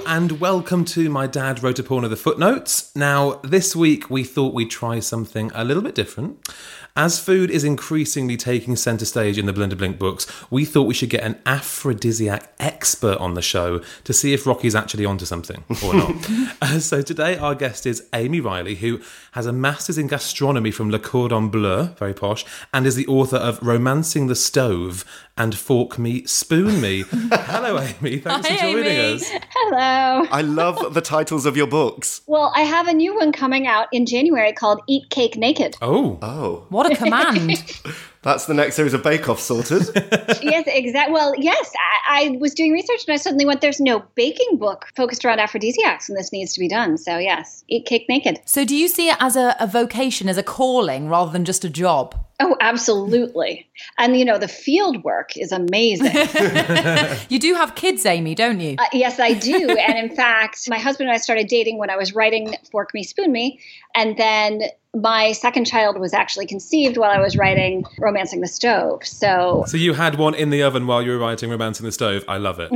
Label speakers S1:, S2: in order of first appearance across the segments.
S1: And welcome to My Dad Wrote a Porno the Footnotes. Now, this week we thought we'd try something a little bit different. As food is increasingly taking centre stage in the Belinda Blinked books, we thought we should get an aphrodisiac expert on the show to see if Rocky's actually onto something or not. uh, so today our guest is Amy Reiley, who has a master's in gastronomy from Le Cordon Bleu, very posh, and is the author of Romancing the Stove and Fork Me, Spoon Me. Hello, Amy. Thanks
S2: Hi,
S1: for joining
S2: Amy.
S1: us.
S2: Hello.
S3: I love the titles of your books.
S2: Well, I have a new one coming out in January called Eat Cake Naked.
S1: Oh,
S3: Oh,
S4: What a command.
S3: that's the next series of Bake Off sorted.
S2: yes, exactly. Well, yes, I, I was doing research and I suddenly went, there's no baking book focused around aphrodisiacs, and this needs to be done. So, yes, Eat Cake Naked.
S4: so, do you see it as a, a vocation, as a calling, rather than just a job?
S2: Oh, absolutely. And, you know, the field work is amazing.
S4: You do have kids, Amy, don't you?
S2: Uh, yes, I do. And in fact, my husband and I started dating when I was writing Fork Me, Spoon Me. And then my second child was actually conceived while I was writing Romancing the Stove. So,
S1: so you had one in the oven while you were writing Romancing the Stove. I love it.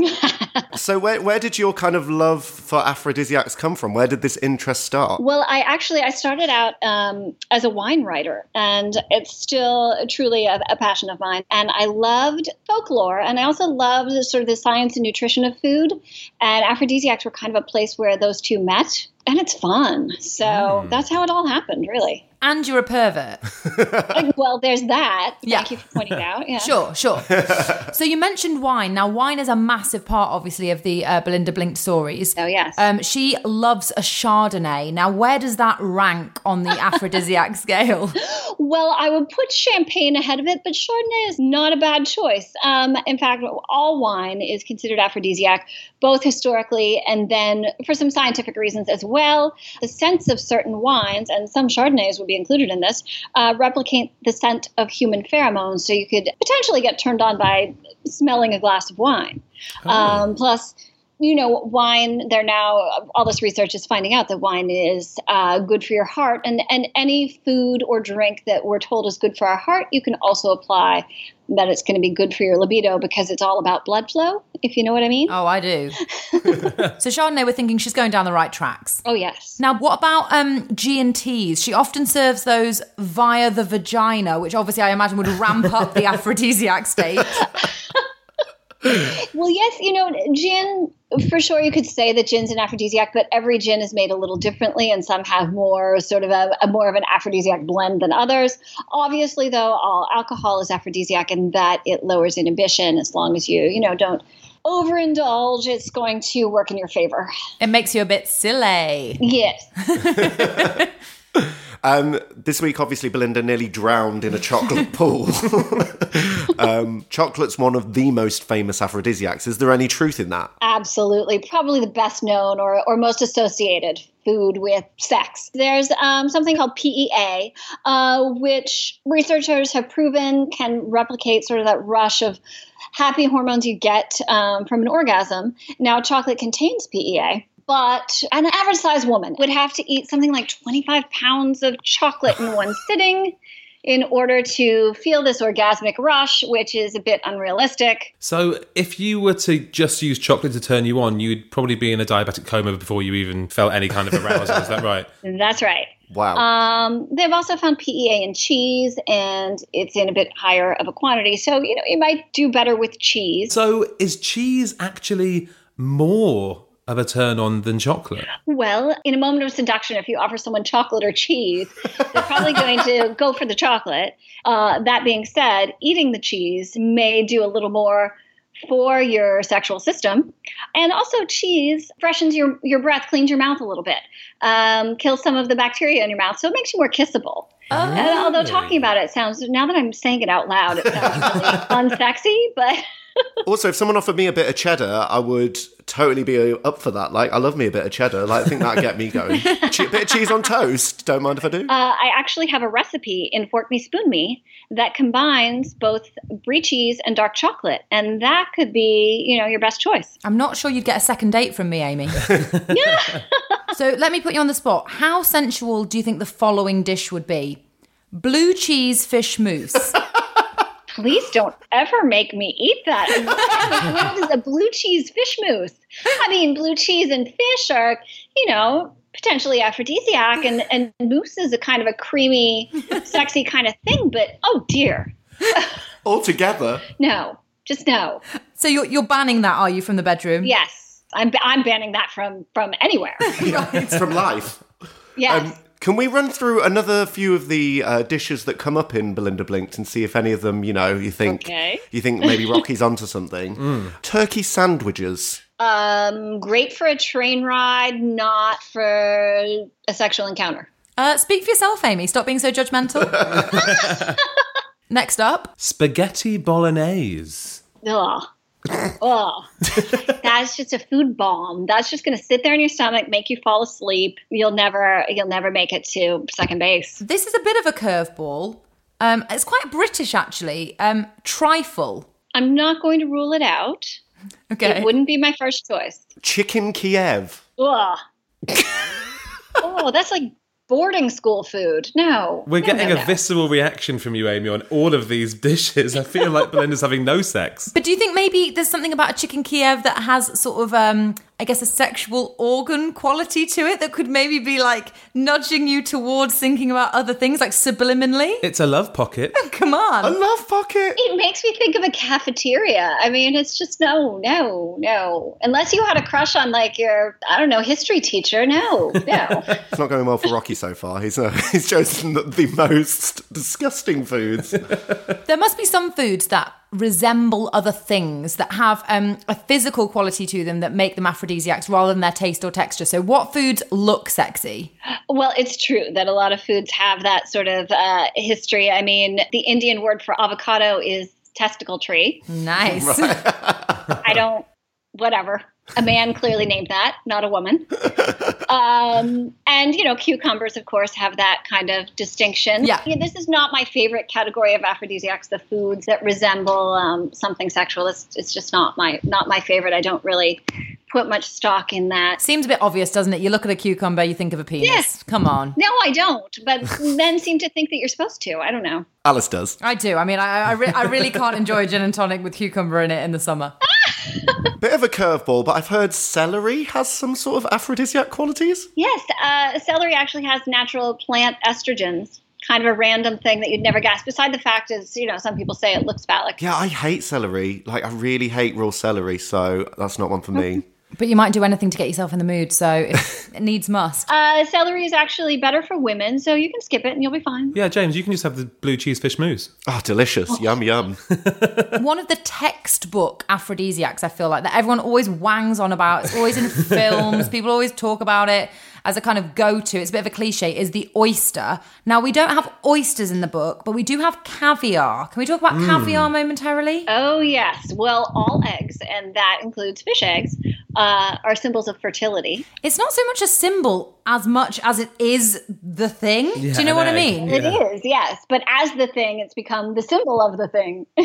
S3: so, where, where did your kind of love for aphrodisiacs come from? Where did this interest start?
S2: well, I actually I started out um, as a wine writer, and it's still truly a, a passion of mine. And I loved folklore, and I also loved sort of the science and nutrition of food. And aphrodisiacs were kind of a place where those two met, and it's fun. So that's how it all happened, really.
S4: And you're a pervert.
S2: Like, well, there's that. Thank
S4: Yeah.
S2: you for pointing out. Yeah.
S4: Sure, sure. so, you mentioned wine. Now, wine is a massive part, obviously, of the uh, Belinda Blinked stories.
S2: Oh yes.
S4: Um, she loves a Chardonnay. Now, where does that rank on the aphrodisiac scale?
S2: Well, I would put champagne ahead of it, but Chardonnay is not a bad choice. Um, in fact, all wine is considered aphrodisiac, both historically and then for some scientific reasons as well. The scents of certain wines, and some Chardonnays would be included in this, uh, replicate the scent of human pheromones. So you could potentially get turned on by smelling a glass of wine. Um, plus, you know, wine, they're now, all this research is finding out that wine is uh, good for your heart. And, and any food or drink that we're told is good for our heart, you can also apply that it's going to be good for your libido because it's all about blood flow, if you know what I mean.
S4: Oh, I do. so, Chardonnay, we're thinking she's going down the right tracks.
S2: Oh, yes.
S4: Now, what about um, G and T's? She often serves those via the vagina, which obviously I imagine would ramp up the aphrodisiac state.
S2: Well, yes, you know, gin, for sure, you could say that gin's an aphrodisiac, but every gin is made a little differently, and some have more sort of a, a more of an aphrodisiac blend than others. Obviously, though, all alcohol is aphrodisiac in that it lowers inhibition as long as you, you know, don't overindulge, it's going to work in your favor.
S4: It makes you a bit silly.
S2: Yes.
S3: Um, this week, obviously, Belinda nearly drowned in a chocolate pool. um, chocolate's one of the most famous aphrodisiacs. Is there any truth in that?
S2: Absolutely. Probably the best known or, or most associated food with sex. There's um, something called PEA, uh, which researchers have proven can replicate sort of that rush of happy hormones you get um, from an orgasm. Now, chocolate contains PEA. But an average sized woman would have to eat something like 25 pounds of chocolate in one sitting. in order to feel this orgasmic rush, which is a bit unrealistic.
S1: So, if you were to just use chocolate to turn you on, you'd probably be in a diabetic coma before you even felt any kind of arousal. Is that right?
S2: That's right.
S3: Wow.
S2: Um, they've also found PEA in cheese, and it's in a bit higher of a quantity. So, you know, you might do better with cheese.
S1: So, is cheese actually more of a turn on than chocolate?
S2: Well, in a moment of seduction, if you offer someone chocolate or cheese, they're probably going to go for the chocolate. Uh, that being said, eating the cheese may do a little more for your sexual system. And also, cheese freshens your, your breath, cleans your mouth a little bit, um, kills some of the bacteria in your mouth, so it makes you more kissable. And although talking about it sounds, now that I'm saying it out loud, it sounds really unsexy, but.
S3: Also, if someone offered me a bit of cheddar, I would totally be up for that. Like, I love me a bit of cheddar. Like, I think that'd get me going. che- bit of cheese on toast. Don't mind if I do.
S2: Uh, I actually have a recipe in Fork Me Spoon Me that combines both brie cheese and dark chocolate, and that could be, you know, your best choice.
S4: I'm not sure you'd get a second date from me, Amy. Yeah. so let me put you on the spot. How sensual do you think the following dish would be? Blue cheese fish mousse.
S2: Please don't ever make me eat that. what is a blue cheese fish mousse? I mean, blue cheese and fish are, you know, potentially aphrodisiac, and, and mousse is a kind of a creamy, sexy kind of thing, but oh dear.
S3: Altogether?
S2: No, just no.
S4: so you're, you're banning that, are you, from the bedroom?
S2: Yes. I'm, I'm banning that from, from anywhere.
S3: It's from life.
S2: Yes.
S3: Um, can we run through another few of the uh, dishes that come up in Belinda Blinked and see if any of them, you know, you think
S2: Okay.
S3: you think maybe Rocky's onto something? Turkey sandwiches.
S2: Um, great for a train ride, not for a sexual encounter.
S4: Uh, speak for yourself, Amy. Stop being so judgmental. Next up.
S1: Spaghetti bolognese.
S2: Ugh. Ugh. That's just a food bomb. That's just going to sit there in your stomach, make you fall asleep. You'll never, you'll never make it to second base.
S4: This is a bit of a curveball. Um, it's quite British, actually. Um, trifle.
S2: I'm not going to rule it out.
S4: Okay.
S2: It wouldn't be my first choice.
S3: Chicken Kiev.
S2: Ugh. oh, that's like boarding school food. No.
S1: We're
S2: No,
S1: getting
S2: no,
S1: a
S2: no.
S1: visceral reaction from you, Amy, on all of these dishes. I feel like Belinda's having no sex.
S4: But do you think maybe there's something about a chicken Kiev that has sort of, um, I guess, a sexual organ quality to it that could maybe be like nudging you towards thinking about other things, like subliminally?
S1: It's a love pocket.
S4: Come on.
S3: A love pocket.
S2: It makes me think of a cafeteria. I mean, it's just no, no, no. Unless you had a crush on like your, I don't know, history teacher. No, no.
S3: It's not going well for Rocky so far. He's uh, he's chosen the, the most disgusting foods.
S4: There must be some foods that resemble other things that have um, a physical quality to them that make them aphrodisiacs rather than their taste or texture. So, what foods look sexy?
S2: Well, it's true that a lot of foods have that sort of uh, history. I mean, the Indian word for avocado is testicle tree.
S4: Nice.
S2: I don't, whatever. A man clearly named that, not a woman. Um, and, you know, cucumbers, of course, have that kind of distinction.
S4: Yeah.
S2: This is not my favorite category of aphrodisiacs, the foods that resemble um, something sexual. It's, it's just not my, not my favorite. I don't really put much stock in that.
S4: Seems a bit obvious, doesn't it? You look at a cucumber, you think of a penis.
S2: Yes.
S4: Come on.
S2: No, I don't. But men seem to think that you're supposed to. I don't know.
S3: Alice does.
S4: I do. I mean, I, I, re- I really can't enjoy a gin and tonic with cucumber in it in the summer.
S3: Bit of a curveball, but I've heard celery has some sort of aphrodisiac qualities.
S2: Yes, uh, celery actually has natural plant estrogens. Kind of a random thing that you'd never guess. Beside the fact is, you know, some people say it looks phallic.
S3: Yeah, I hate celery. Like, I really hate raw celery, so that's not one for me.
S4: But you might do anything to get yourself in the mood, so it needs must.
S2: Uh, celery is actually better for women, so you can skip it and you'll be fine.
S1: Yeah, James, you can just have the blue cheese fish mousse.
S3: Oh, delicious. Yum, yum.
S4: One of the textbook aphrodisiacs, I feel like, that everyone always wangs on about. It's always in films. People always talk about it as a kind of go to. It's a bit of a cliche, is the oyster. Now, we don't have oysters in the book, but we do have caviar. Can we talk about caviar momentarily?
S2: Oh, yes. Well, all eggs, and that includes fish eggs, uh, are symbols of fertility.
S4: It's not so much a symbol as much as it is the thing. do you know
S1: an
S4: what I
S1: egg.
S4: mean?
S2: It is, yes. But as the thing, it's become the symbol of the thing.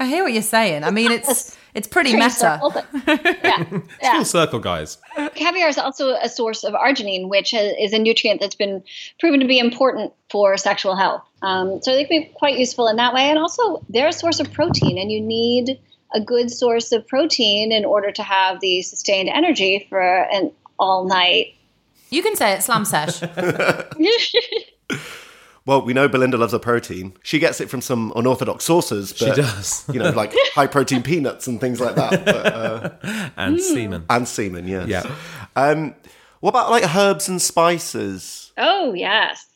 S4: I hear what you're saying. I mean, it's It's pretty
S2: Pretty
S4: meta.
S2: circle, but- yeah, yeah.
S1: Full circle, guys.
S2: Caviar is also a source of arginine, which is a nutrient that's been proven to be important for sexual health. Um, so they can be quite useful in that way. And also, they're a source of protein, and you need a good source of protein in order to have the sustained energy for an all night.
S4: You can say it, slam sesh.
S3: Well, we know Belinda loves a protein. She gets it from some unorthodox sources, but,
S1: does.
S3: you know, like high protein peanuts and things like that. But, uh,
S1: And semen.
S3: and semen, yes.
S1: Yeah.
S3: Um, what about like herbs and spices?
S2: Oh, yes.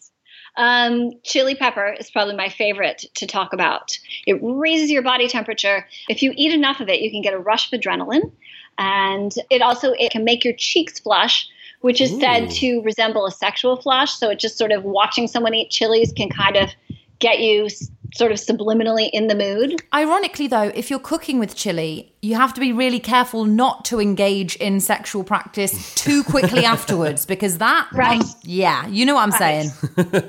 S2: Um, chili pepper is probably my favorite to talk about. It raises your body temperature. If you eat enough of it, you can get a rush of adrenaline, and it also it can make your cheeks flush, which is said to resemble a sexual flush. So it just sort of watching someone eat chilies can kind of get you sort of subliminally in the mood.
S4: Ironically, though, if you're cooking with chili, you have to be really careful not to engage in sexual practice too quickly afterwards because that.
S2: Right.
S4: yeah, you know what I'm saying.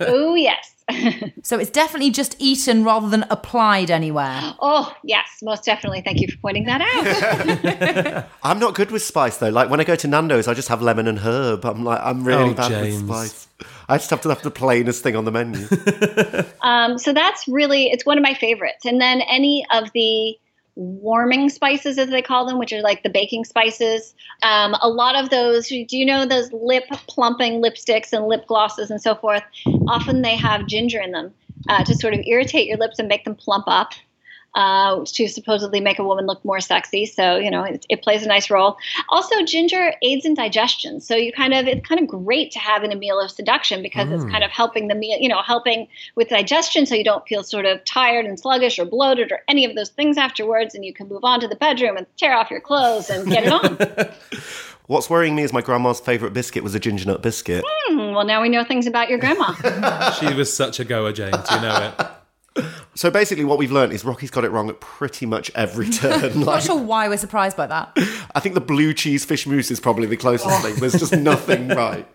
S2: oh yes.
S4: So it's definitely just eaten rather than applied anywhere.
S2: Oh yes, most definitely. Thank you for pointing that out.
S3: I'm not good with spice though. Like when I go to Nando's, I just have lemon and herb. I'm like, I'm really
S1: Oh,
S3: bad
S1: James.
S3: with spice. I just have to have the plainest thing on the menu.
S2: Um, so that's really it's one of my favorites. And then any of the warming spices, as they call them, which are like the baking spices. Um, a lot of those. Do you know those lip plumping lipsticks and lip glosses and so forth? Often they have ginger in them uh, to sort of irritate your lips and make them plump up. Uh, to supposedly make a woman look more sexy, so you know it, it plays a nice role. Also, ginger aids in digestion, so you kind of it's kind of great to have in a meal of seduction because it's kind of helping the meal, you know, helping with digestion, so you don't feel sort of tired and sluggish or bloated or any of those things afterwards, and you can move on to the bedroom and tear off your clothes and get it on.
S3: What's worrying me is my grandma's favourite biscuit was a ginger nut biscuit.
S2: Hmm, well, now we know things about your grandma.
S1: She was such a goer, James. You know it.
S3: So basically, what we've learned is Rocky's got it wrong at pretty much every turn.
S4: I'm not sure why we're surprised by that.
S3: I think the blue cheese fish mousse is probably the closest thing. There's just nothing right.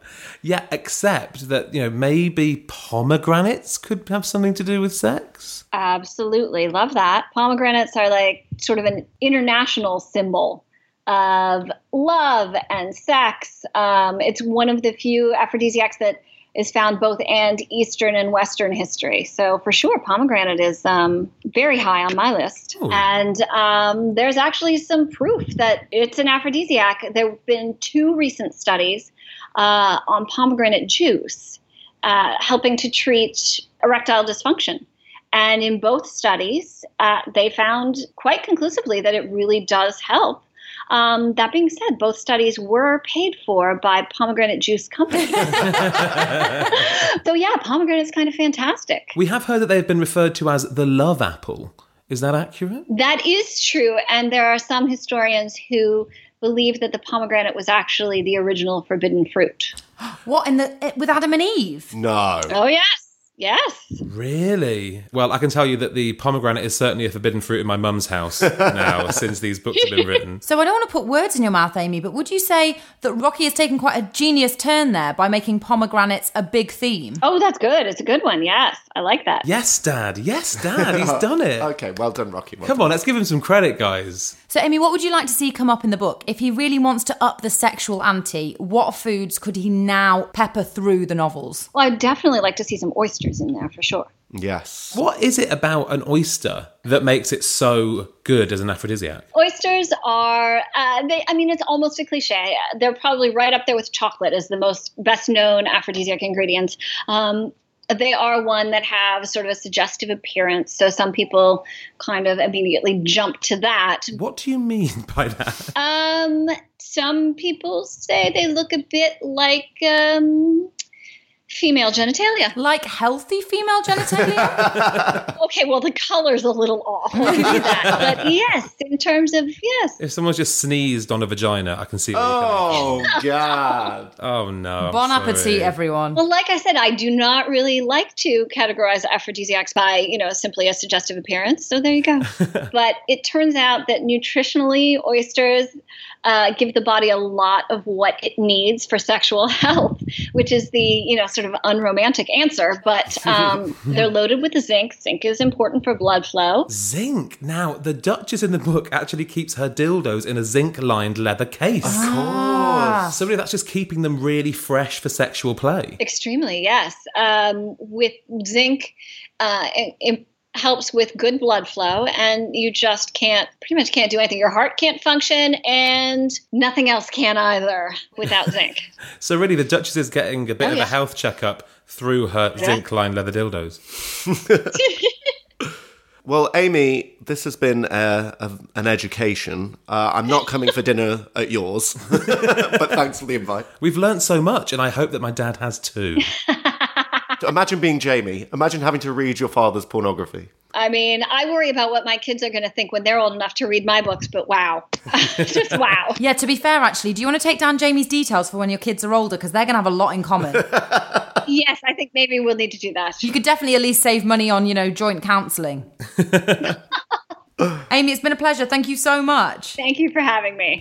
S1: Yeah, except that, you know, maybe pomegranates could have something to do with sex.
S2: Absolutely. Love that. Pomegranates are like sort of an international symbol of love and sex. Um, it's one of the few aphrodisiacs that is found both in Eastern and Western history. So for sure, pomegranate is um, very high on my list. And um, there's actually some proof that it's an aphrodisiac. There have been two recent studies uh, on pomegranate juice uh, helping to treat erectile dysfunction. And in both studies, uh, they found quite conclusively that it really does help. Um, that being said, both studies were paid for by pomegranate juice companies. so yeah, pomegranate is kind of fantastic.
S1: We have heard that they've been referred to as the love apple. Is that accurate?
S2: That is true, and there are some historians who believe that the pomegranate was actually the original forbidden fruit.
S4: What in the with Adam and Eve?
S3: No.
S2: Oh yes, yes.
S1: Really? Well, I can tell you that the pomegranate is certainly a forbidden fruit in my mum's house now, since these books have been written.
S4: So I don't want to put words in your mouth, Amy, but would you say that Rocky has taken quite a genius turn there by making pomegranates a big theme?
S2: Oh, that's good. It's a good one. Yes, I like that.
S1: Yes, Dad. Yes, Dad. He's done it.
S3: Okay, well done, Rocky. Well
S1: Come on, let's give him some credit, guys.
S4: So, Amy, what would you like to see come up in the book? If he really wants to up the sexual ante, what foods could he now pepper through the novels?
S2: Well, I'd definitely like to see some oysters in there for sure.
S3: Yes.
S1: What is it about an oyster that makes it so good as an aphrodisiac?
S2: Oysters are, uh, they, I mean, it's almost a cliche. They're probably right up there with chocolate as the most best known aphrodisiac ingredients. Um, they are one that have sort of a suggestive appearance. So some people kind of immediately jump to that.
S1: What do you mean by that?
S2: Um, some people say they look a bit like um, female genitalia.
S4: Like healthy female genitalia?
S2: Okay, well, the color's a little off. I'll give you that. But yes, in terms of, yes.
S1: If someone's just sneezed on a vagina, I can see. Where you're coming
S3: Oh, God.
S1: Oh no! I'm
S4: bon
S1: sorry.
S4: appetit, everyone.
S2: Well, like I said, I do not really like to categorize aphrodisiacs by, you know, simply a suggestive appearance. So there you go. but it turns out that nutritionally, oysters uh, give the body a lot of what it needs for sexual health, which is the, you know, sort of unromantic answer, but um, they're loaded with zinc. Zinc is important for blood flow.
S1: Zinc. Now, the Duchess in the book actually keeps her dildos in a zinc lined leather case. Of course. So, really, that's just keeping them really fresh for sexual play.
S2: Extremely, yes. Um, with zinc, uh, it, it helps with good blood flow, and you just can't, pretty much can't do anything. Your heart can't function, and nothing else can either without zinc.
S1: So, really, the Duchess is getting a bit
S2: Oh,
S1: of
S2: yeah.
S1: a health checkup through her zinc lined leather dildos.
S3: Well, Amy, this has been uh, a, an education. Uh, I'm not coming for dinner at yours, but thanks for the invite.
S1: We've learned so much, and I hope that my dad has too.
S3: Imagine being Jamie. Imagine having to read your father's pornography.
S2: I mean, I worry about what my kids are going to think when they're old enough to read my books, but wow. just wow.
S4: Yeah, to be fair, actually, do you want to take down Jamie's details for when your kids are older? Because they're going to have a lot in common.
S2: Yes, I think maybe we'll need to do that.
S4: you could definitely at least save money on, you know, joint counselling. Amy, it's been a pleasure. Thank you so much.
S2: Thank you for having me.